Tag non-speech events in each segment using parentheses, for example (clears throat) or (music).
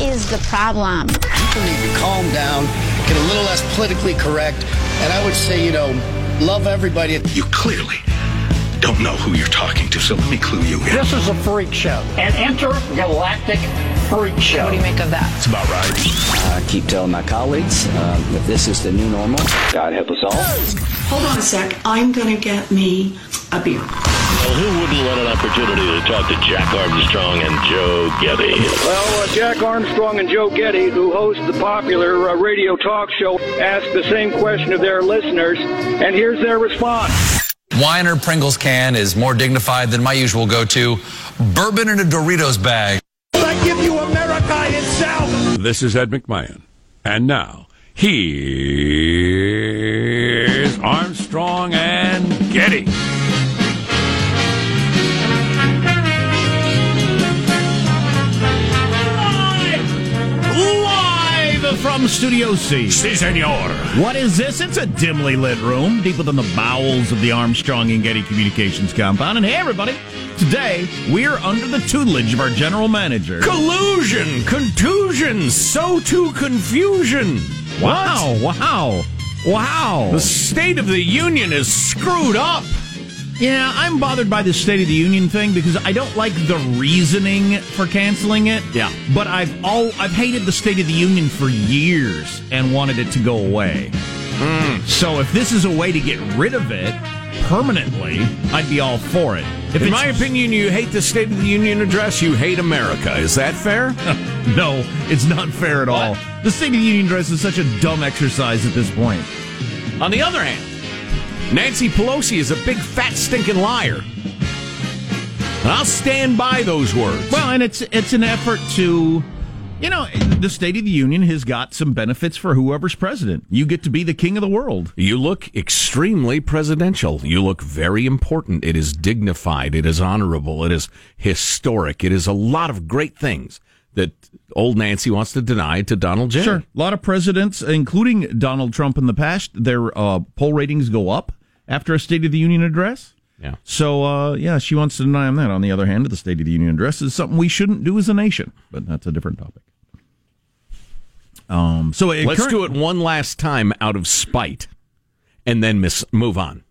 is the problem? People need to calm down, get a little less politically correct, and I would say, you know, love everybody. You clearly don't know who you're talking to, so let me clue you in. This is a freak show, an intergalactic freak show. What do you make of that? It's about right. I keep telling my colleagues uh, that this is the new normal. God help us all. Hold on a sec. I'm going to get me a beer. Well, who wouldn't want an opportunity to talk to Jack Armstrong and Joe Getty? Well, uh, Jack Armstrong and Joe Getty, who host the popular uh, radio talk show, ask the same question of their listeners, and here's their response. Wine or Pringles can is more dignified than my usual go-to. Bourbon in a Doritos bag. This is Ed McMahon. And now, here's Armstrong and Getty. From Studio C. Si, senor. What is this? It's a dimly lit room deep within the bowels of the Armstrong and Getty Communications compound. And hey, everybody, today we're under the tutelage of our general manager. Collusion, contusion, so to confusion. Wow, wow, wow. The State of the Union is screwed up. Yeah, I'm bothered by the State of the Union thing because I don't like the reasoning for canceling it. Yeah. But I've all I've hated the State of the Union for years and wanted it to go away. Hmm. So if this is a way to get rid of it permanently, I'd be all for it. If In my opinion, you hate the State of the Union address, you hate America. Is that fair? (laughs) no, it's not fair at all. The State of the Union address is such a dumb exercise at this point. On the other hand, Nancy Pelosi is a big fat stinking liar. And I'll stand by those words. Well, and it's it's an effort to, you know, the State of the Union has got some benefits for whoever's president. You get to be the king of the world. You look extremely presidential. You look very important. It is dignified. It is honorable. It is historic. It is a lot of great things that old Nancy wants to deny to Donald J. Sure, a lot of presidents, including Donald Trump in the past, their uh, poll ratings go up after a State of the Union address. Yeah. So, uh, yeah, she wants to deny him that. On the other hand, the State of the Union address is something we shouldn't do as a nation, but that's a different topic. Um, so Let's current- do it one last time out of spite and then miss, move on.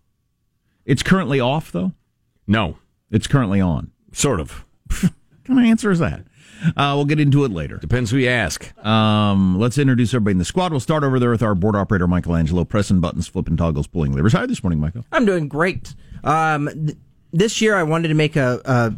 It's currently off, though. No, It's currently on. sort of. What kind of answer is that? Uh, we'll get into it later. Depends who you ask. Um, let's introduce everybody in the squad. We'll start over there with our board operator, Michelangelo, pressing buttons, flipping toggles, pulling levers. How are you this morning, Michael? I'm doing great. Um, th- this year, I wanted to make a, a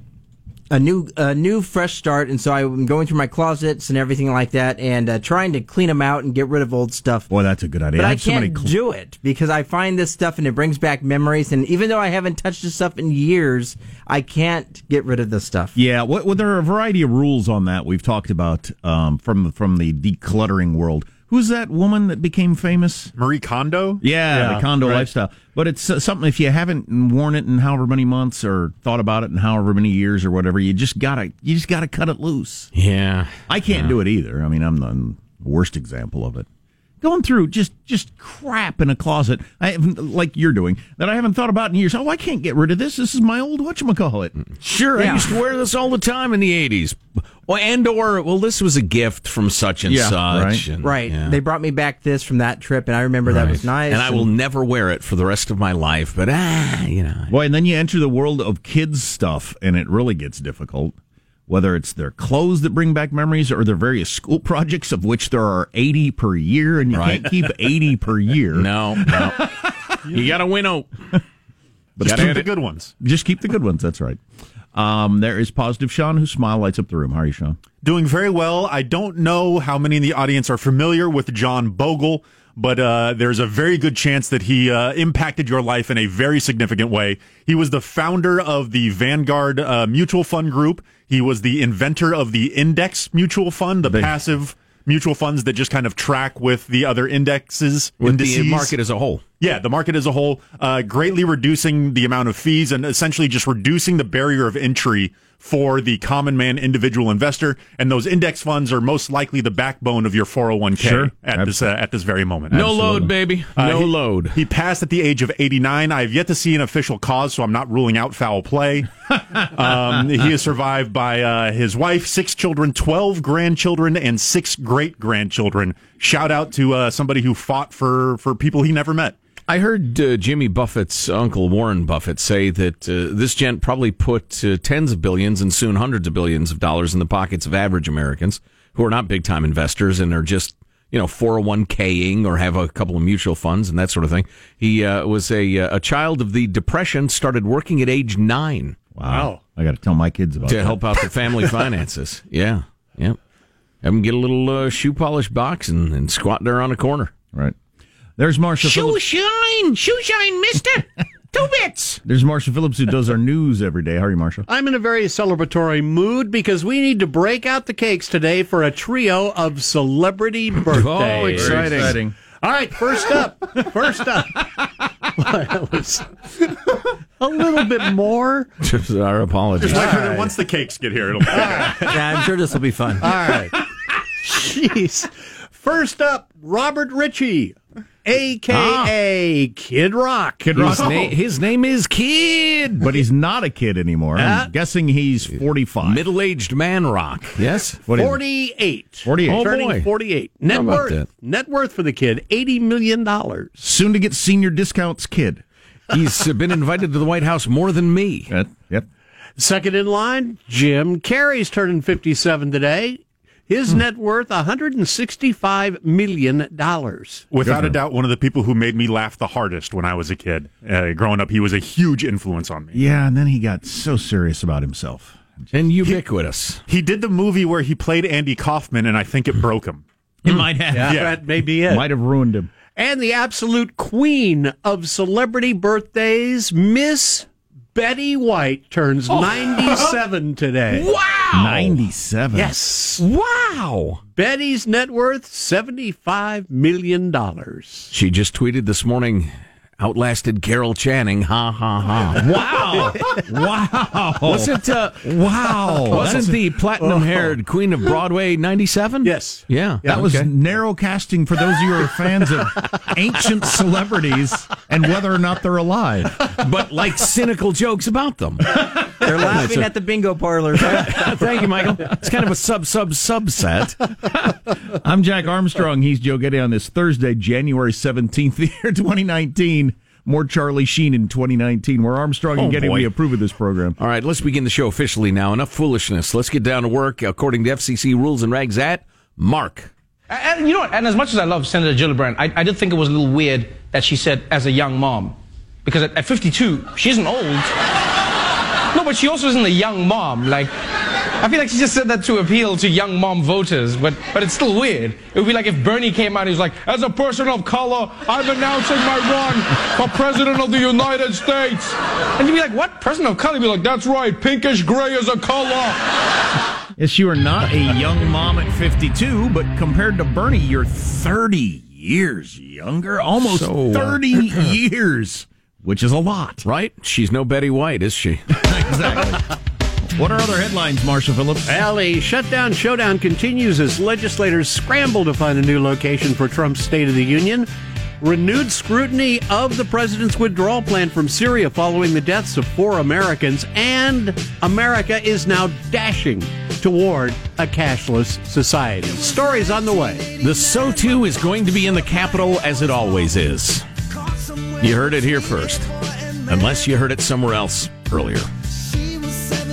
a new a new fresh start, and so I'm going through my closets and everything like that, and uh, trying to clean them out and get rid of old stuff. Boy, that's a good idea. But I, so can't cl- do it because I find this stuff and it brings back memories. And even though I haven't touched this stuff in years, I can't get rid of this stuff. Yeah, well, well, there are a variety of rules on that we've talked about um, from from the decluttering world. Who's that woman that became famous? Marie Kondo? Yeah, the Kondo right. lifestyle. But it's uh, something if you haven't worn it in however many months or thought about it in however many years or whatever, you just gotta you just gotta cut it loose. Yeah. I can't do it either. I mean, I'm the worst example of it. Going through just just crap in a closet, I haven't, like you're doing that I haven't thought about in years. Oh, I can't get rid of this. This is my old whatchamacallit. Sure, I used to wear this all the time in the 80s. Well, and or, well, this was a gift from such and Yeah, such. right. and- Right. yeah. They brought me back this from that trip, and I remember that was nice. and I will never wear it for the rest of my life, but ah, you know. Boy, and then you enter the world of kids stuff, and it really gets difficult. Whether it's their clothes that bring back memories or their various school (laughs) projects, of which there are 80 per year, and you Right. can't keep 80 per year. (laughs) No, no. (laughs) you got to winnow. but Just keep the good ones. just keep the good ones. That's right. Um, there is positive Sean, whose smile lights up the room. How are you, Sean? Doing very well. I don't know how many in the audience are familiar with John Bogle, but uh, there's a very good chance that he uh, impacted your life in a very significant way. He was the founder of the Vanguard uh, Mutual Fund Group. He was the inventor of the Index Mutual Fund, the Big- passive mutual funds that just kind of track with the other indexes, With indices. the market as a whole. Yeah, the market as a whole, uh, greatly reducing the amount of fees and essentially just reducing the barrier of entry for the common man individual investor. And those index funds are most likely the backbone of your 401k Sure. at this uh, at this very moment. No load, baby. Uh, No he- load. He passed at the age of 89. I have yet to see an official cause, so I'm not ruling out foul play. (laughs) um, he is survived by uh, his wife, six children, 12 grandchildren, and six great grandchildren. Shout out to uh, somebody who fought for, for people he never met. I heard uh, Jimmy Buffett's uncle Warren Buffett say that uh, this gent probably put uh, tens of billions and soon hundreds of billions of dollars in the pockets of average Americans who are not big time investors and are just you know 401king or have a couple of mutual funds and that sort of thing. He uh, was a a child of the depression, started working at age nine. Wow. I got to tell my kids about that. to that. help out the family (laughs) finances. Yeah, yeah. Have them get a little uh, shoe polish box and, and squat there on a corner. Right. There's Marsha Phillips. shine, shoe shine, mister. (laughs) Two bits. There's Marsha Phillips who does our news every day. How are you, Marsha? I'm in a very celebratory mood because we need to break out the cakes today for a trio of celebrity (laughs) oh, birthdays. Oh, exciting. exciting. All right, first up. First up. (laughs) That was a little bit more. Just our apologies. Just wait once the cakes get here, it'll be Yeah, I'm sure this will be fun. All right. Jeez. First up, Robert Ritchie, a.k.a. Kid Rock. Kid His, na- his name is Kid. But he's not a kid anymore. Uh, I'm guessing he's 45. Middle aged man rock. Yes? What is it? 48. 48. Oh, Turning boy. 48. Net worth. Net worth for the kid, $80 million. Soon to get senior discounts kid. He's been invited to the White House more than me. That- yep. Second in line, Jim Carrey's turning 57 today. His net worth, $165 million. Without a doubt, one of the people who made me laugh the hardest when I was a kid. Uh, growing up, he was a huge influence on me. Yeah, and then he got so serious about himself. And ubiquitous. He did the movie where he played Andy Kaufman, and I think it broke him. It might have. Yeah, that may be it. Might have ruined him. And the absolute queen of celebrity birthdays, Miss Betty White, turns 97 (laughs) today. Wow. 97. Yes. Wow. Betty's net worth, $75 million. She just tweeted this morning, outlasted Carol Channing. Ha ha ha. (laughs) Wow. wow! Wasn't uh, wow. (laughs) wasn't the platinum haired (laughs) queen of Broadway ninety seven? Yes. Yeah. That was narrow casting for those of you who are fans of ancient celebrities and whether or not they're alive. but like cynical jokes about them. They're laughing at the bingo parlors. Thank you, Michael. It's kind of a sub sub subset. I'm Jack Armstrong. He's Joe Getty on this Thursday, January 17th, the year 2019. More Charlie Sheen in 2019. We're Armstrong and Oh, Getty. boy. We approve of this program. All right, let's begin the show officially now. Enough foolishness. Let's get down to work according to FCC rules and regs at Mark. And you know what? And as much as I love Senator Gillibrand, I, I did think it was a little weird that she said as a young mom. Because at, at 52, she isn't old. No, but she also isn't a young mom. Like, I feel like she just said that to appeal to young mom voters, but, but it's still weird. It would be like if Bernie came out and he was like, as a person of color, I'm announcing my run for president of the United States. And you'd be like, what? Person of color? You'd be like, that's right, pinkish gray is a color. Yes, you are not a young mom at 52, but compared to Bernie, you're 30 years younger. Almost So, uh, 30 (laughs) years, which is a lot. Right? She's no Betty White, is she? (laughs) exactly. What are other headlines, Marsha Phillips? Well, shutdown showdown continues as legislators scramble to find a new location for Trump's State of the Union. Renewed scrutiny of the president's withdrawal plan from Syria following the deaths of four Americans, and America is now dashing toward a cashless society. Stories on the way. The So Too is going to be in the Capitol as it always is. You heard it here first. Unless you heard it somewhere else earlier.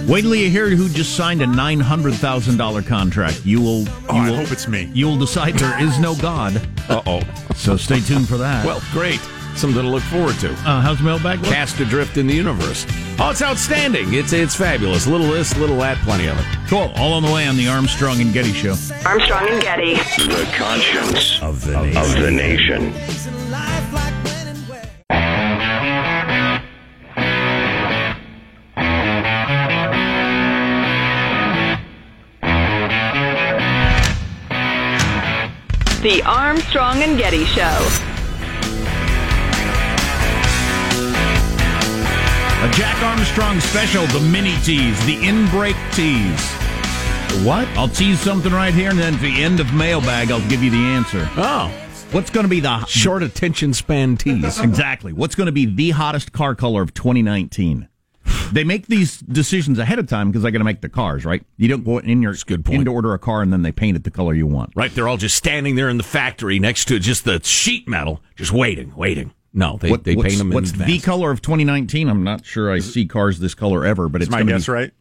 Wait till you hear who just signed a nine hundred thousand dollar contract. You will. You Oh, I will, hope it's me. You will decide there is no God. Uh oh. So stay tuned for that. Well, great. Something to look forward to. uh, how's the mailbag? look? Cast adrift in the universe. Oh, it's outstanding. It's it's fabulous. Little this, little that, plenty of it. Cool. All on the way on the Armstrong and Getty Show. Armstrong and Getty. The conscience of the nation. Of the nation. The Armstrong and Getty Show. A Jack Armstrong special, the mini tease, the in-break tease. What? I'll tease something right here, and then at the end of mailbag, I'll give you the answer. Oh. What's going to be the short attention span tease? (laughs) exactly. What's going to be the hottest car color of 2019? They make these decisions ahead of time because they got to make the cars, right? You don't go in your good point. in to order a car and then they paint it the color you want. Right, they're all just standing there in the factory next to just the sheet metal, just waiting, waiting. No, they, What- they what's, paint them in What's advance. the color of 2019? I'm not sure I see cars this color ever, but Is it's my gonna guess be, right?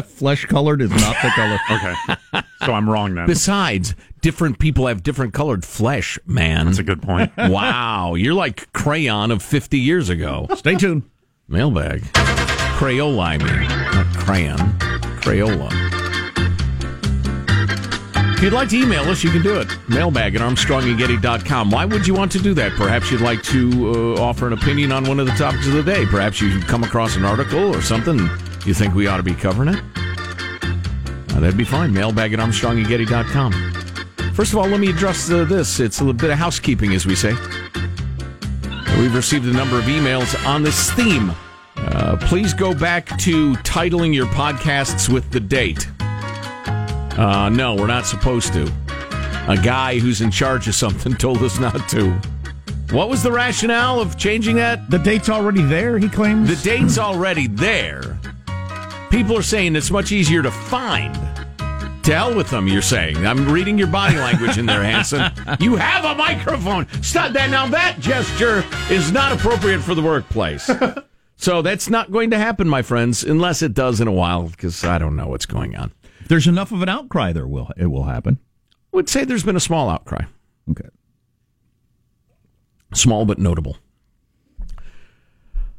Flesh colored is not the color. (laughs) Okay. So I'm wrong then. Besides, different people have different colored flesh, man. That's a good point. (laughs) wow, you're like crayon of 50 years ago. Stay tuned. Mailbag. Crayola, I mean. Not crayon. Crayola. If you'd like to email us, you can do it. Mailbag at armstrongandgetty.com. Why would you want to do that? Perhaps you'd like to uh, offer an opinion on one of the topics of the day. Perhaps you've come across an article or something you think we ought to be covering it. Uh, that'd be fine. Mailbag at armstrongandgetty.com. First of all, let me address uh, this. It's a little bit of housekeeping, as we say. We've received a number of emails on this theme. Uh, please go back to titling your podcasts with the date. Uh, no, we're not supposed to. A guy who's in charge of something (laughs) told us not to. What was the rationale of changing that? The date's already there, he claims. The date's already there. People are saying it's much easier to find. To hell with them, you're saying. I'm reading your body language in there, Hanson. (laughs) You have a microphone. Stop that. Now, that gesture is not appropriate for the workplace. (laughs) so that's not going to happen, my friends, unless it does in a while, because I don't know what's going on. If there's enough of an outcry, there will it will happen. would say there's been a small outcry. Okay. Small but notable.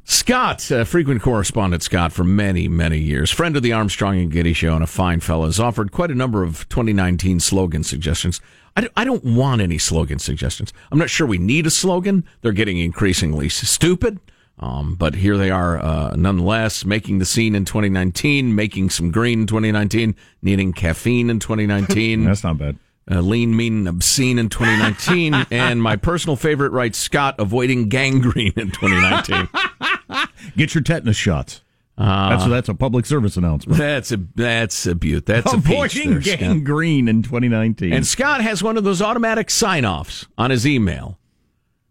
Scott, uh, frequent correspondent Scott for many, many years, friend of the Armstrong and Getty show and a fine fellow, has offered quite a number of 2019 slogan suggestions. I don't, want any slogan suggestions. I'm not sure we need a slogan. They're getting increasingly stupid. Um, but here they are, uh, nonetheless, making the scene in 2019, making some green in 2019, needing caffeine in 2019. (laughs) That's not bad. Uh, lean, mean, and obscene in 2019. (laughs) and my personal favorite, writes Scott, avoiding gangrene in 2019. (laughs) (laughs) Get your tetanus shots. Uh, that's that's a public service announcement. That's a that's a beaut. That's a peach Avoiding there, gangrene in 2019. And Scott has one of those automatic sign offs on his email,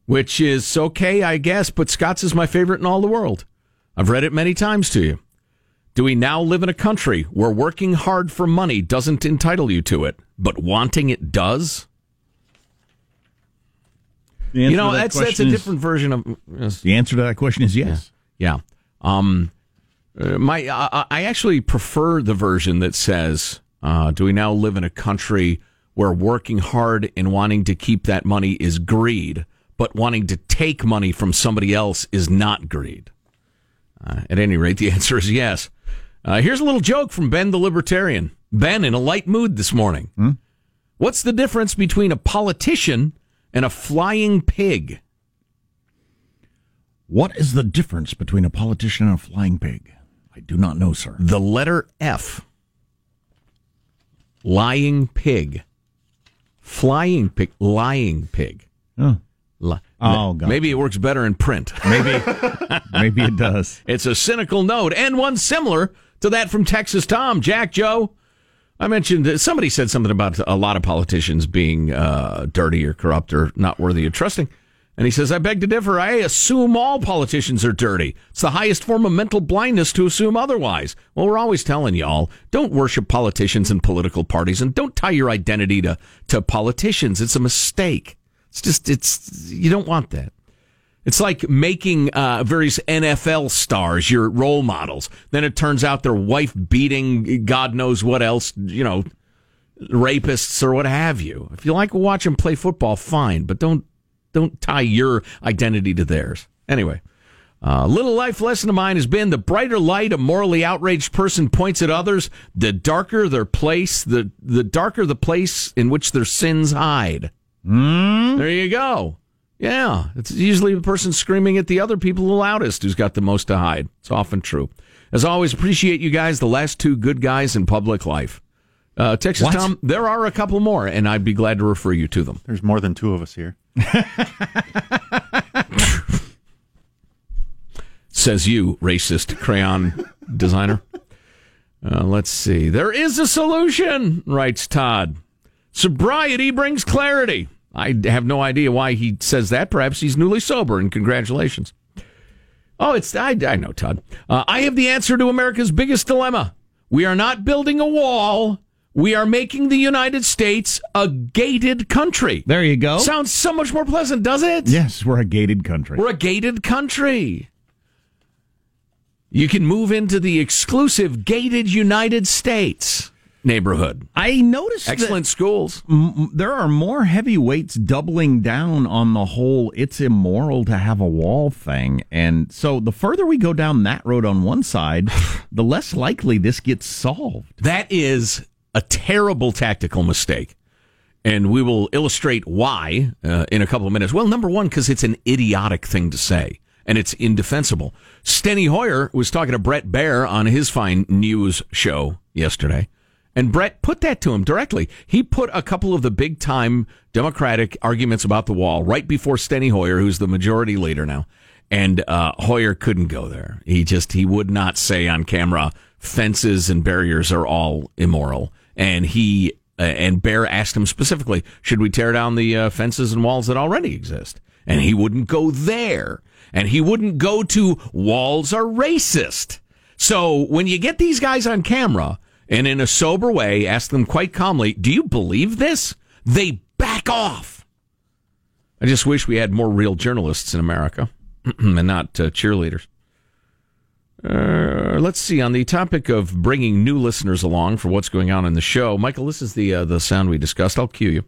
which is okay, I guess, but Scott's is my favorite in all the world. I've read it many times to you. Do we now live in a country where working hard for money doesn't entitle you to it, but wanting it does? You know, that that's that's a is- different version of. yes. The answer to that question is yes. Yeah. Um, uh, my I, I actually prefer the version that says, uh, "Do we now live in a country where working hard and wanting to keep that money is greed, but wanting to take money from somebody else is not greed?" Uh, at any rate, the (laughs) answer is yes. Uh, here's a little joke from Ben the Libertarian. Ben in a light mood this morning. What's the difference between a politician and a flying pig? What is the difference between a politician and a flying pig? I do not know, sir. The letter F. Lying pig. Flying pig. Lying pig. Oh, Li- Oh, gotcha. Maybe it works better in print. (laughs) maybe maybe it does. It's a cynical note and one similar to that from Texas Tom. Jack Joe. I mentioned that somebody said something about a lot of politicians being uh, dirty or corrupt or not worthy of trusting. And he says, I beg to differ. I assume all politicians are dirty. It's the highest form of mental blindness to assume otherwise. Well, we're always telling y'all, don't worship politicians and political parties and don't tie your identity to, to politicians. It's a mistake. It's just, it's, you don't want that. It's like making uh, various NFL stars your role models. Then it turns out they're wife beating, God knows what else, you know, rapists or what have you. If you like to watch them play football, fine, but don't don't tie your identity to theirs. Anyway, a little life lesson of mine has been the brighter light a morally outraged person points at others, the darker their place, the the darker the place in which their sins hide. There you go. Yeah, it's usually the person screaming at the other people the loudest who's got the most to hide. It's often true. As always, appreciate you guys, the last two good guys in public life. Uh, Texas What? Tom, there are a couple more, and I'd be glad to refer you to them. There's more than two of us here. (laughs) says you, racist crayon designer. Uh, let's see. There is a solution, writes Todd. Sobriety brings clarity. I have no idea why he says that. Perhaps he's newly sober, and congratulations. Oh, it's I, I know, Todd. Uh, I have the answer to America's biggest dilemma. We are not building a wall. We are making the United States a gated country. There you go. Sounds so much more pleasant, does it? Yes, we're a gated country. We're a gated country. You can move into the exclusive gated United States neighborhood. I noticed excellent schools. M- there are more heavyweights doubling down on the whole it's immoral to have a wall thing. And so the further we go down that road on one side, (laughs) the less likely this gets solved. That is a terrible tactical mistake. And we will illustrate why uh, in a couple of minutes. Well, number one, because it's an idiotic thing to say and it's indefensible. Steny Hoyer was talking to Bret Baier on his fine news show yesterday. And Bret put that to him directly. He put a couple of the big time Democratic arguments about the wall right before Steny Hoyer, who's the majority leader now. And uh, Hoyer couldn't go there. He just, he would not say on camera, fences and barriers are all immoral. And he, uh, and Baier asked him specifically, should we tear down the uh, fences and walls that already exist? And he wouldn't go there. And he wouldn't go to walls are racist. So when you get these guys on camera, and in a sober way ask them quite calmly, Do you believe this? They back off. I just wish we had more real journalists in America (clears throat) and not uh, cheerleaders. Uh, let's see. On the topic of bringing new listeners along for what's going on in the show, Michael, this is the uh, the sound we discussed. I'll cue you.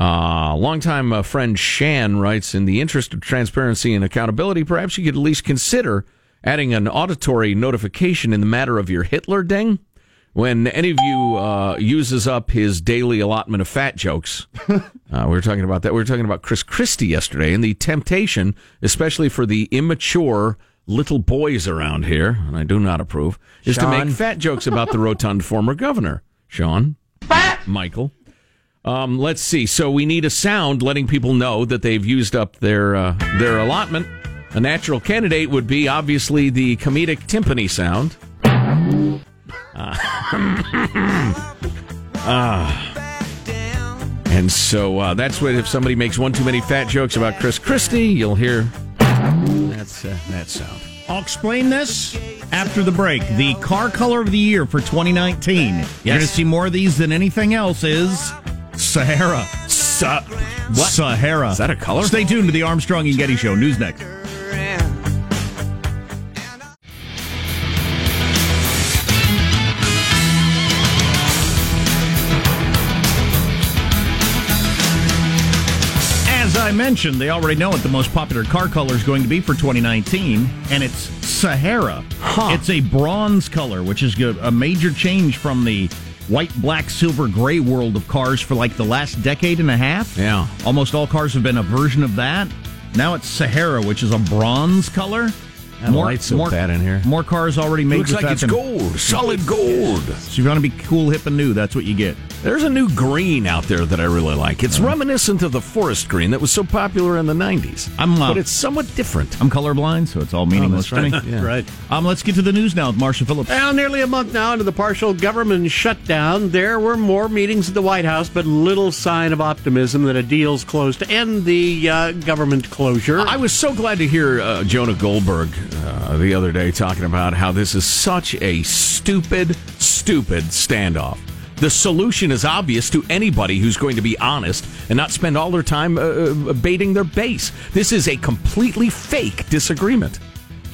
Uh, longtime uh, friend Shan writes, in the interest of transparency and accountability, perhaps you could at least consider adding an auditory notification in the matter of your Hitler ding when any of you uh, uses up his daily allotment of fat jokes. (laughs) uh, we were talking about that. We were talking about Chris Christie yesterday and the temptation, especially for the immature little boys around here, and I do not approve, is Sean. to make fat jokes about the (laughs) rotund former governor, Sean, Michael. Um, let's see. So we need a sound letting people know that they've used up their uh, their allotment. A natural candidate would be obviously the comedic timpani sound. Uh, (laughs) ah. and so uh, that's what if somebody makes one too many fat jokes about Chris Christie, you'll hear that's uh, that sound. I'll explain this after the break. The car color of the year for 2019. You're going to see more of these than anything else is Sahara. Sa- what? Sahara. Is that a color? Stay tuned to the Armstrong and Getty Show. News next. Mentioned, they already know what the most popular car color is going to be for 2019, and it's Sahara. It's a bronze color, which is a major change from the white, black, silver, gray world of cars for like the last decade and a half. Yeah. Almost all cars have been a version of that. Now it's Sahara, which is a bronze color. That light's so bad in here. More cars already made Looks with like that it's gold, solid gold. So if you want to be cool, hip, and new, that's what you get. There's a new green out there that I really like. It's reminiscent of the forest green that was so popular in the 90s. I'm, uh, but it's somewhat different. I'm colorblind, so it's all meaningless that's to right. (laughs) me. Yeah. Right. Um, let's get to the news now with Marsha Phillips. Well, nearly a month now into the partial government shutdown, there were more meetings at the White House, but little sign of optimism that a deal's close to end the uh, government closure. I was so glad to hear uh, Jonah Goldberg uh, the other day talking about how this is such a stupid, stupid standoff. The solution is obvious to anybody who's going to be honest and not spend all their time uh, uh, baiting their base. This is a completely fake disagreement.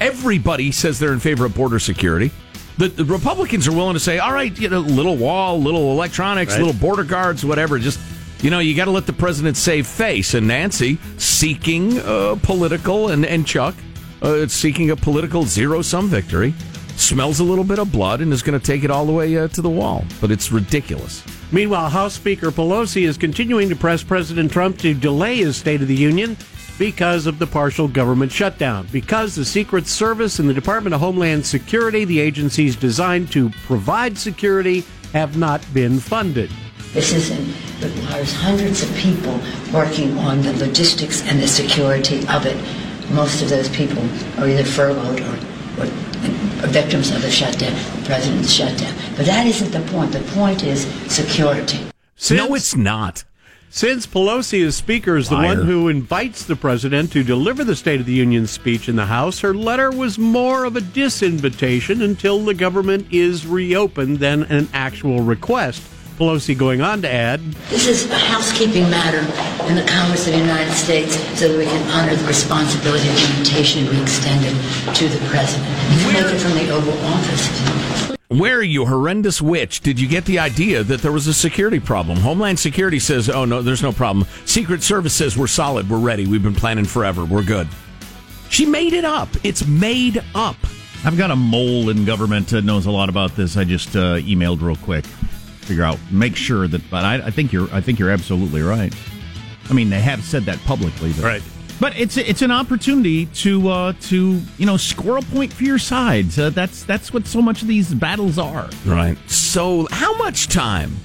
Everybody says they're in favor of border security. The, the Republicans are willing to say, all right, you know, little wall, little electronics, Right. little border guards, whatever. Just, you know, you got to let the president save face. And Nancy seeking uh, political, and, and Chuck uh, seeking a political zero sum victory, smells a little bit of blood and is going to take it all the way uh, to the wall. But it's ridiculous. Meanwhile, House Speaker Pelosi is continuing to press President Trump to delay his State of the Union because of the partial government shutdown. Because the Secret Service and the Department of Homeland Security, the agencies designed to provide security, have not been funded. This isn't requires hundreds of people working on the logistics and the security of it. Most of those people are either furloughed or, or, or victims of the shutdown, the president's shutdown. But that isn't the point. The point is security. no, it's not. Since Pelosi is Speaker is the Liar. one who invites the president to deliver the State of the Union speech in the House, her letter was more of a disinvitation until the government is reopened than an actual request. Pelosi going on to add, This is a housekeeping matter in the Congress of the United States so that we can honor the responsibility of the invitation we extended to the president. You can it from the Oval Office. Where, you horrendous witch, did you get the idea that there was a security problem? Homeland Security says, oh, no, there's no problem. Secret Service says, we're solid, we're ready, we've been planning forever, we're good. She made it up. It's made up. I've got a mole in government that knows a lot about this. I just uh, emailed real quick, figure out, make sure that. But I, I think you're, I think you're absolutely right. I mean, they have said that publicly, but, right? But it's it's an opportunity to uh, to you know score a point for your side. Uh, that's that's what so much of these battles are. Right. So, how much time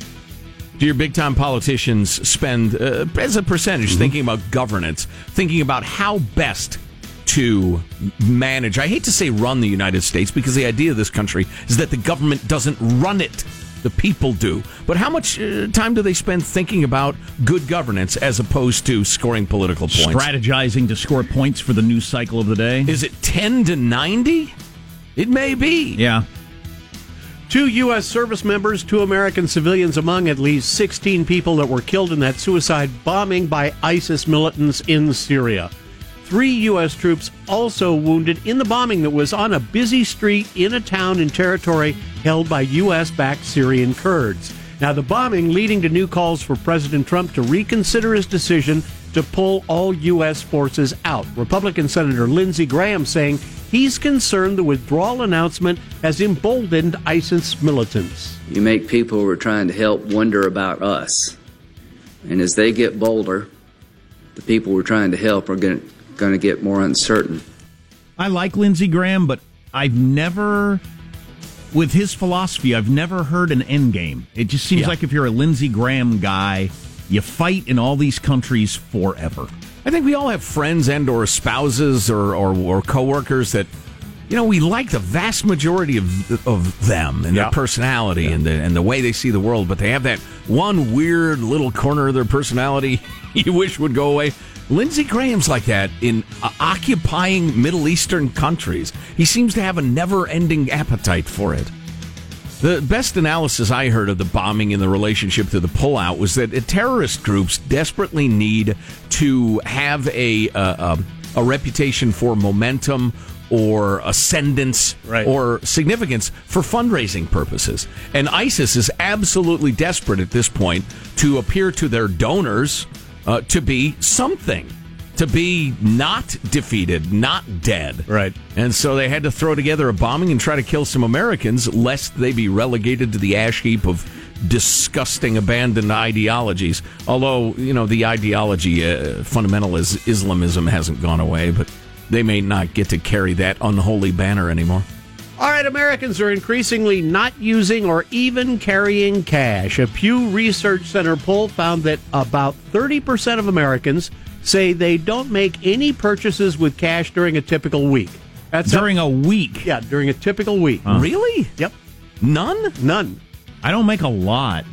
do your big time politicians spend uh, as a percentage thinking about governance, thinking about how best to manage? I hate to say run the United States because the idea of this country is that the government doesn't run it. The people do. But how much uh, time do they spend thinking about good governance as opposed to scoring political points? Strategizing to score points for the news cycle of the day. Is it 10 to 90? It may be. Yeah. Two U.S. service members, two American civilians among at least 16 people that were killed in that suicide bombing by ISIS militants in Syria. Three U.S. troops also wounded in the bombing that was on a busy street in a town in territory held by U.S. backed Syrian Kurds. Now, the bombing leading to new calls for President Trump to reconsider his decision to pull all U.S. forces out. Republican Senator Lindsey Graham saying he's concerned the withdrawal announcement has emboldened ISIS militants. You make people who are trying to help wonder about us. And as they get bolder, the people we're trying to help are going to get more uncertain. I like Lindsey Graham, but I've never, with his philosophy, I've never heard an end game. It just seems Yeah. like if you're a Lindsey Graham guy, you fight in all these countries forever. I think we all have friends and or spouses or, or, or coworkers that, you know, we like the vast majority of, of them and Yeah. their personality and, the, and the way they see the world, but they have that one weird little corner of their personality (laughs) you wish would go away. Lindsey Graham's like that in uh, occupying Middle Eastern countries. He seems to have a never ending appetite for it. The best analysis I heard of the bombing in the relationship to the pullout was that uh, terrorist groups desperately need to have a uh, um, a reputation for momentum or ascendance or significance for fundraising purposes. And ISIS is absolutely desperate at this point to appear to their donors uh, to be something to be not defeated, not dead. Right. And so they had to throw together a bombing and try to kill some Americans, lest they be relegated to the ash heap of disgusting, abandoned ideologies. Although, you know, the ideology, uh, fundamental is Islamism, hasn't gone away, but they may not get to carry that unholy banner anymore. All right, Americans are increasingly not using or even carrying cash. A Pew Research Center poll found that about 30% of Americans say they don't make any purchases with cash during a typical week. That's During a week? Yeah, during a typical week. Really? Yep. None? None. I don't make a lot.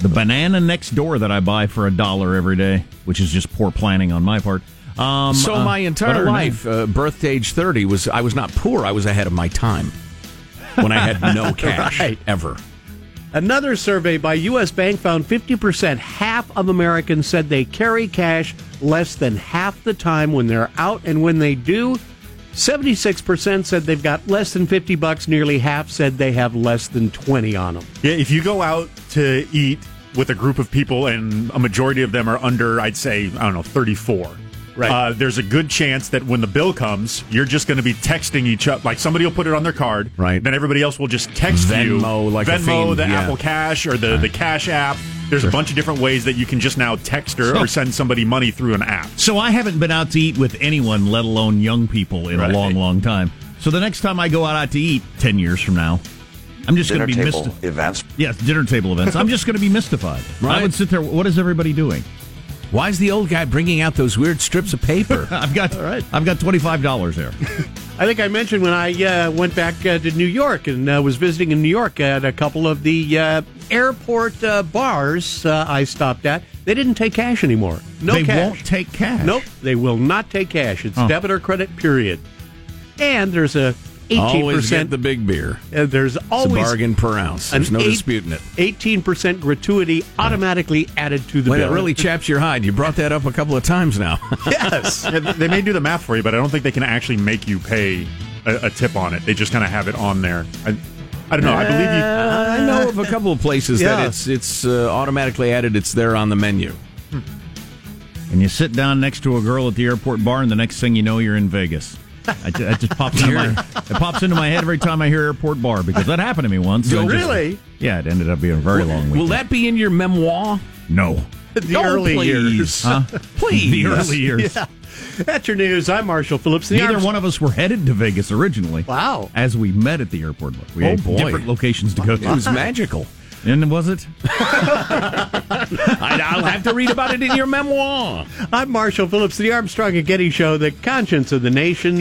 The banana next door that I buy for a dollar every day, which is just poor planning on my part. Um, so uh, my entire than life, uh, birth to age 30, was I was not poor. I was ahead of my time when I had no (laughs) cash Right. ever. Another survey by U.S. Bank found 50%, half of Americans said they carry cash less than half the time when they're out, and when they do, 76% said they've got less than 50 bucks, nearly half said they have less than 20 on them. Yeah, if you go out to eat with a group of people and a majority of them are under, I'd say, I don't know, 34. Right. Uh, there's a good chance that when the bill comes, you're just going to be texting each other. Like somebody will put it on their card. Right. Then everybody else will just text you. Venmo, like Venmo, fiend, the yeah. Apple Cash, or the, the Cash app. There's a bunch of different ways that you can just now text or, or send somebody money through an app. So I haven't been out to eat with anyone, let alone young people, in Right. a long, long time. So the next time I go out to eat, ten years from now, I'm just going to be table mysti- events. Yes, dinner table events. I'm just going to be mystified. I would sit there. What is everybody doing? Why is the old guy bringing out those weird strips of paper? (laughs) I've got all right. I've got twenty five dollars there. (laughs) I think I mentioned when I uh, went back uh, to New York and uh, was visiting in New York at a couple of the uh, airport uh, bars uh, I stopped at. They didn't take cash anymore. No they cash. won't take cash. Nope, they will not take cash. It's Huh. debit or credit. Period. And there's a eighteen Always get percent. the big beer. Uh, there's It's a always bargain per ounce. There's no eight- disputing it. 18% gratuity automatically added to the Well, bill. it really chaps your hide. You brought that up a couple of times now. (laughs) yes. Yeah, they may do the math for you, but I don't think they can actually make you pay a, a tip on it. They just kind of have it on there. I, I don't know. I believe you. Uh, I know of a couple of places Yeah. that it's it's uh, automatically added. It's there on the menu. And you sit down next to a girl at the airport bar, and the next thing you know, you're in Vegas. I ju- That just pops into my it pops into my head every time I hear airport bar because that happened to me once. Oh, and it just- really? yeah, it ended up being a very long weekend. Will that be in your memoir? no, (laughs) the Oh, early please. years. huh? (laughs) Please. the early years. (laughs) Yeah. That's your news. I'm Marsha Phillips. The Neither Arms- one of us were headed to Vegas originally. Wow. As we met at the airport bar, we Oh, had boy. different locations to go to. It was magical. And was it? I, (laughs) I'll have to read about it in your memoir. I'm Marsha Phillips. The Armstrong and Getty Show, the conscience of the nation.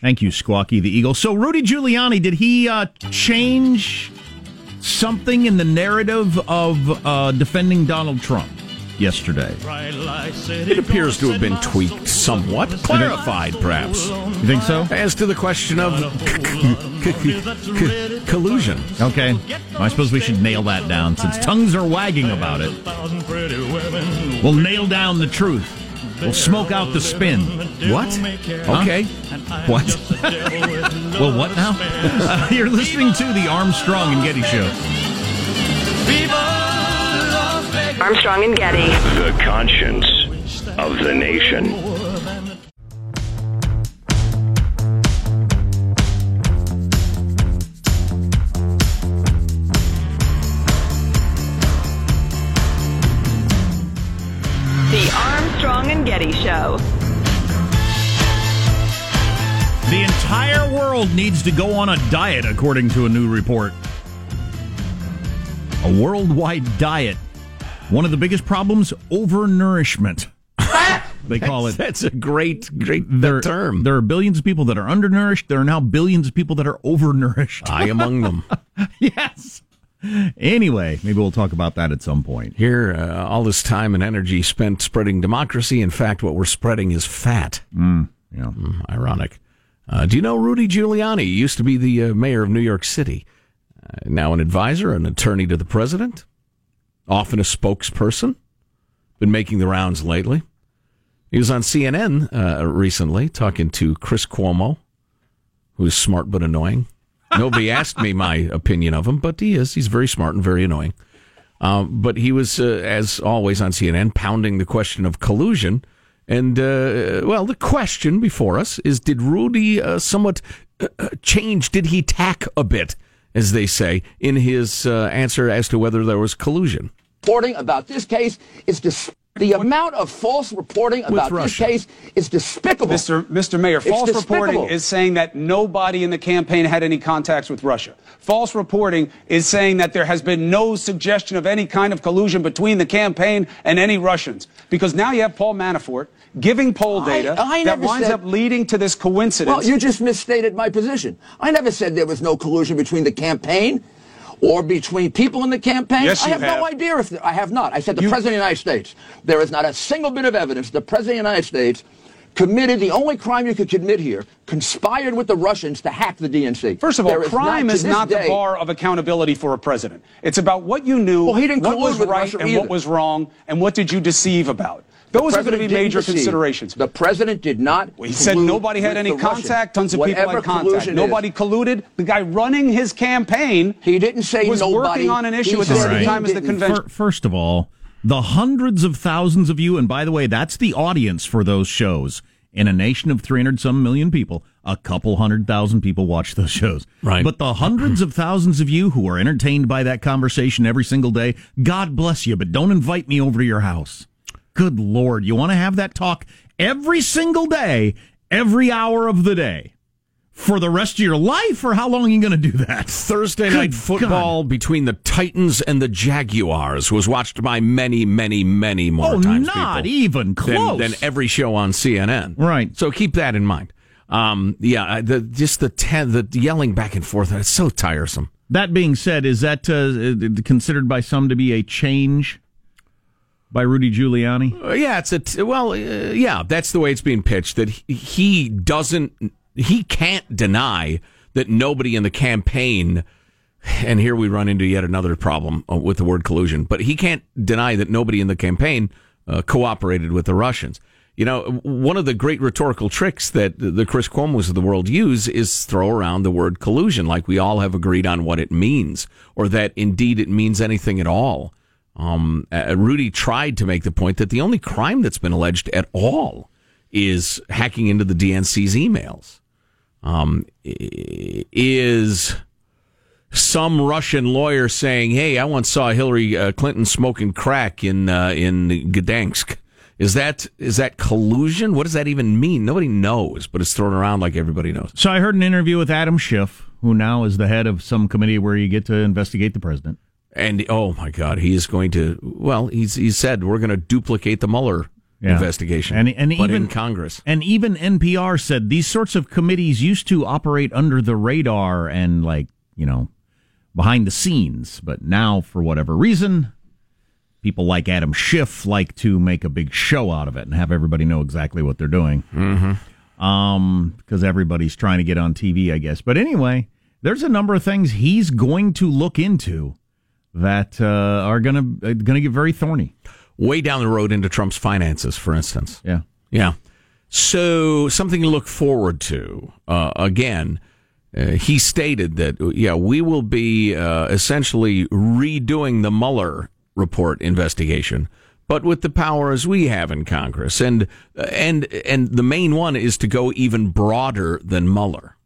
Thank you, Squawky the Eagle. So, Rudy Giuliani, did he uh, change something in the narrative of uh, defending Donald Trump yesterday? It appears to have been tweaked somewhat, clarified perhaps, You think so? as to the question of collusion. Okay. I suppose we should nail that down since tongues are wagging about it. We'll nail down the truth. We'll smoke out the spin. What? Okay. What? (laughs) well, what now? Uh, (laughs) you're listening to the Armstrong and Getty Show. Armstrong and Getty. The conscience of the nation. The Armstrong and Getty Show. The entire world needs to go on a diet, according to a new report. A worldwide diet. One of the biggest problems overnourishment. (laughs) They call it. That's a great, great There, term. there are billions of people that are undernourished. There are now billions of people that are overnourished. I among them. (laughs) yes. Anyway, maybe we'll talk about that at some point. Here, uh, all this time and energy spent spreading democracy. In fact, what we're spreading is fat. Mm, yeah. Mm, ironic. Uh, do you know Rudy Giuliani? He used to be the uh, mayor of New York City. Uh, now an advisor, an attorney to the president, often a spokesperson. Been making the rounds lately. He was on CNN uh, recently talking to Chris Cuomo, who's smart but annoying. Nobody (laughs) asked me my opinion of him, but he is. He's very smart and very annoying. Um, but he was, uh, as always on CNN, pounding the question of collusion. And, uh, well, the question before us is did Rudy uh, somewhat uh, uh, change? Did he tack a bit, as they say, in his uh, answer as to whether there was collusion? reporting about this case is dis- the amount of false reporting about this case is despicable. Mr. Mr. Mayor, It's false despicable. reporting is saying that nobody in the campaign had any contacts with Russia. False reporting is saying that there has been no suggestion of any kind of collusion between the campaign and any Russians. Because now you have Paul Manafort giving poll data I that winds said- up leading to this coincidence. Well, you just misstated my position. I never said there was no collusion between the campaign or between people in the campaign. Yes, I you have, no idea if there, I have not. I said the President of the United States. There is not a single bit of evidence the President of the United States committed the only crime you could commit here, conspired with the Russians to hack the DNC. First of all, is crime not, is not day, the bar of accountability for a president. It's about what you knew, Well, he didn't what was right Russia and either. what was wrong, and what did you deceive about. The Those are going to be major deceive. considerations. The president did not. He said nobody had any the Russians. contact. Tons of people had contact. collusion is. Nobody colluded. The guy running his campaign. He didn't say was nobody. working on an issue He at the same he time as the convention. First of all, the hundreds of thousands of you, and by the way, that's the audience for those shows. In a nation of 300 some million people, a couple hundred thousand people watch those shows. Right. But the hundreds of thousands of you who are entertained by that conversation every single day, God bless you, but don't invite me over to your house. Good Lord. You want to have that talk every single day, every hour of the day for the rest of your life, or how long are you going to do that? Thursday Good night football between the Titans and the Jaguars was watched by many, many, many more Oh, times. not even close. Than, every show on CNN. Right. So keep that in mind. Um, yeah, the, just the ten, the yelling back and forth. It's so tiresome. That being said, is that uh, considered by some to be a change by Rudy Giuliani? Uh, yeah, it's a t- well, uh, yeah, that's the way it's being pitched. That he, doesn't, he can't deny that nobody in the campaign. And here we run into yet another problem uh, with the word collusion. But he can't deny that nobody in the campaign uh, cooperated with the Russians. You know, one of the great rhetorical tricks that the Chris Cuomo's of the world use is throw around the word collusion, like we all have agreed on what it means, or that indeed it means anything at all. Um, uh, Rudy tried to make the point that the only crime that's been alleged at all is hacking into the DNC's emails. Um, is some Russian lawyer saying, "Hey, I once saw Hillary uh, Clinton smoking crack in uh, in Gdansk." Is that is that collusion? What does that even mean? Nobody knows, but it's thrown around like everybody knows. So I heard an interview with Adam Schiff, who now is the head of some committee where you get to investigate the president. And oh my God, he is going to. Well, he's he said we're going to duplicate the Mueller Yeah. investigation, And- and but even- in Congress. And even NPR said these sorts of committees used to operate under the radar and like, you know, behind the scenes, but now for whatever reason, people like Adam Schiff like to make a big show out of it and have everybody know exactly what they're doing. Mm-hmm. Um, because everybody's trying to get on TV, I guess. But anyway, there's a number of things he's going to look into that uh, are gonna uh, gonna get very thorny. Way down the road into Trump's finances, for instance. Yeah. Yeah. So something to look forward to. Uh, again, uh, he stated that yeah, we will be uh, essentially redoing the Mueller report investigation, but with the powers we have in Congress, and and and the main one is to go even broader than Mueller.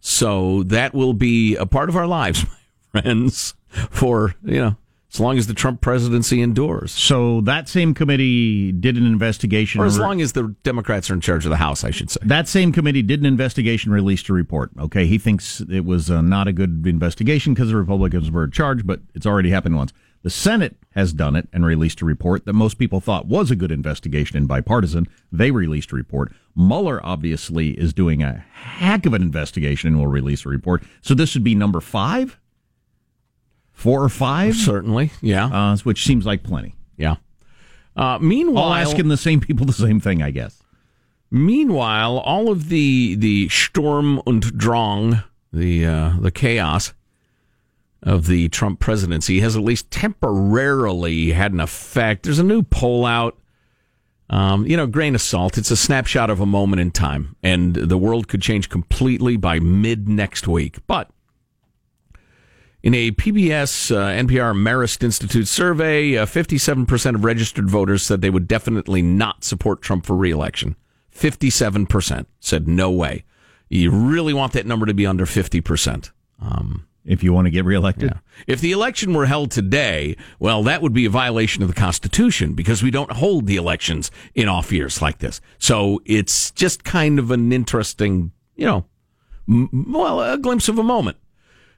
So that will be a part of our lives, (laughs) my friends, for you know as long as the Trump presidency endures. So that same committee did an investigation, Or as long as the Democrats are in charge of the House, I should say. That same committee did an investigation, released a report. Okay, he thinks it was uh, not a good investigation because the Republicans were in charge, but it's already happened once. The Senate has done it and released a report that most people thought was a good investigation and bipartisan. They released a report. Mueller obviously is doing a heck of an investigation and will release a report. So this would be number five, four or five, certainly, yeah, uh, which seems like plenty. Yeah. Uh, meanwhile, All asking the same people the same thing, I guess. Meanwhile, all of the the Sturm und Drang, the uh, the chaos of the Trump presidency has at least temporarily had an effect. There's a new poll out. Um, you know, grain of salt. It's a snapshot of a moment in time, and the world could change completely by mid next week. But in a PBS uh, NPR Marist Institute survey, uh, 57% of registered voters said they would definitely not support Trump for reelection. 57% said no way. You really want that number to be under 50%. Um, if you want to get reelected? If the election were held today, well, that would be a violation of the Constitution because we don't hold the elections in off years like this. So it's just kind of an interesting, you know, m- well, a glimpse of a moment.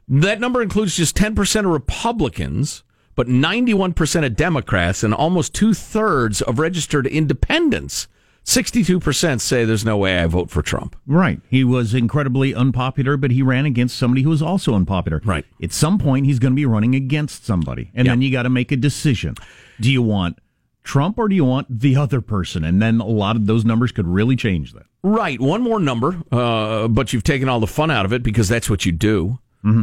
That number includes just 10% of Republicans, but 91% of Democrats and almost two thirds of registered independents. 62% say there's no way I vote for Trump. Right. He was incredibly unpopular, but he ran against somebody who was also unpopular. Right. At some point, he's going to be running against somebody. And Yeah. then you got to make a decision. Do you want Trump or do you want the other person? And then a lot of those numbers could really change that. Right. One more number, uh, but you've taken all the fun out of it because that's what you do. Mm-hmm.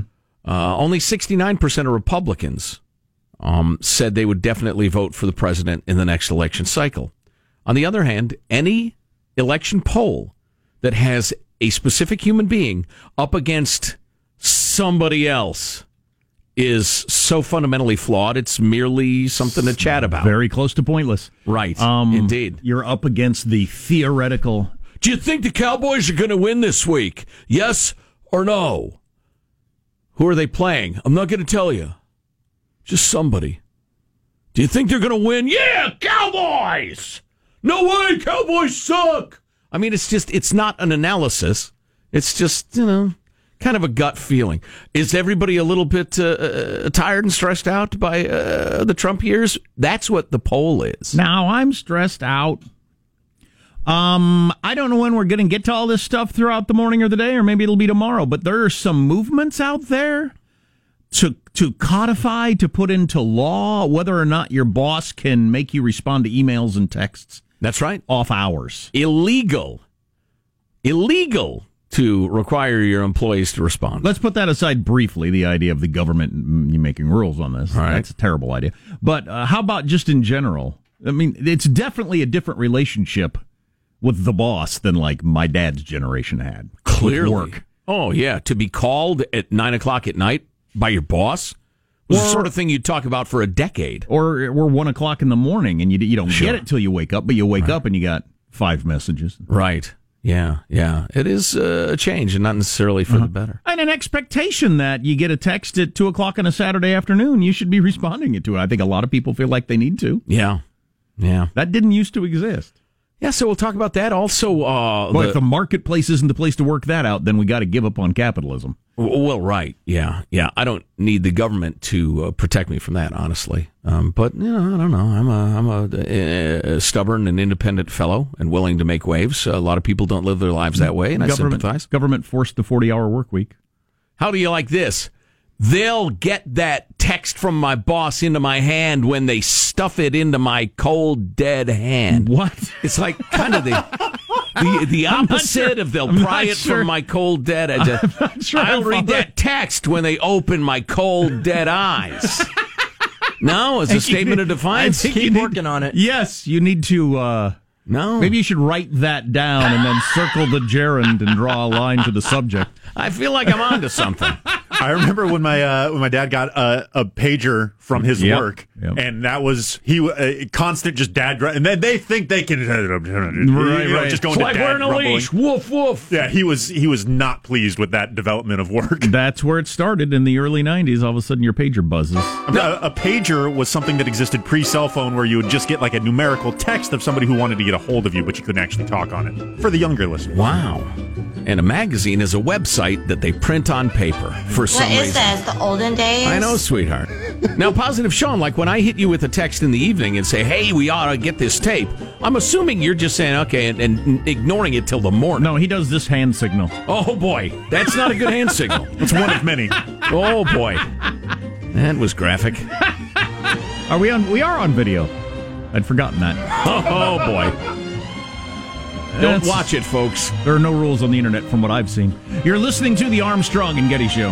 Uh, only 69% of Republicans um, said they would definitely vote for the president in the next election cycle. On the other hand, any election poll that has a specific human being up against somebody else is so fundamentally flawed, it's merely something to chat about. Very close to pointless. Right. Um, Indeed. You're up against the theoretical. Do you think the Cowboys are going to win this week? Yes or no? Who are they playing? I'm not going to tell you. Just somebody. Do you think they're going to win? Yeah, Cowboys! No way, Cowboys suck! I mean, it's just, it's not an analysis. It's just you know kind of a gut feeling. Is everybody a little bit uh, uh, tired and stressed out by uh, the Trump years? That's what the poll is. Now I'm stressed out. Um, I don't know when we're going to get to all this stuff throughout the morning or the day, or maybe it'll be tomorrow. But there are some movements out there to to codify, to put into law, whether or not your boss can make you respond to emails and texts. That's right. Off hours. Illegal. Illegal to require your employees to respond. Let's put that aside briefly, the idea of the government making rules on this. Right. That's a terrible idea. But uh, how about just in general? I mean, it's definitely a different relationship with the boss than like my dad's generation had. Clearly. Work. Oh, yeah. To be called at nine o'clock at night by your boss was Or- the sort of thing you'd talk about for a decade. Or or one o'clock in the morning, and you you don't Sure. get it till you wake up, but you wake up and you got five messages. Right. Yeah. Yeah. It is uh, a change and not necessarily for the better. And an expectation that you get a text at two o'clock on a Saturday afternoon, you should be responding it to it. I think a lot of people feel like they need to. Yeah. Yeah. That didn't used to exist. Yeah. So we'll talk about that. Also, uh, Boy, the- if the marketplace isn't the place to work that out, then we got to give up on capitalism. Well, right, yeah, yeah. I don't need the government to uh, protect me from that, honestly. Um, but you know, I don't know. I'm a I'm a, uh stubborn and independent fellow, and willing to make waves. a lot of people don't live their lives that way, and I sympathize. Government forced the forty-hour work week. How do you like this? They'll get that text from my boss into my hand when they stuff it into my cold dead hand. What? It's like kind of the (laughs) the, the opposite sure. of they'll I'm pry it sure. from my cold dead. I just, sure I'll read that text when they open my cold dead eyes. no, it's a statement of defiance. I think you Keep need- working on it. Yes, you need to. Uh, no, maybe you should write that down and then circle the gerund and draw a line to the subject. I feel like I'm onto something. (laughs) I remember when my uh, when my dad got a, a pager from his Yep, work, yep. and that was he uh, constant just dad, gr- and then they think they can uh, you know, just going It's to like dad wearing a grumbling. leash. Woof woof. Yeah, he was he was not pleased with that development of work. That's where it started in the early '90s. All of a sudden, your pager buzzes. A, a pager was something that existed pre cell phone, where you would just get like a numerical text of somebody who wanted to get a hold of you, but you couldn't actually talk on it. For the younger listeners, Wow. And a magazine is a website that they print on paper for some What is reason. this? The olden days? I know, sweetheart. Now, positive Sean, like when I hit you with a text in the evening and say, hey, we ought to get this tape, I'm assuming you're just saying, okay, and, and ignoring it till the morning. No, he does this hand signal. Oh, boy. That's not a good hand signal. (laughs) it's one of many. Oh, boy. That was graphic. Are we on? We are on video. I'd forgotten that. (laughs) Oh, boy. Don't watch it, folks. There are no rules on the internet from what I've seen. You're listening to the Armstrong and Getty Show.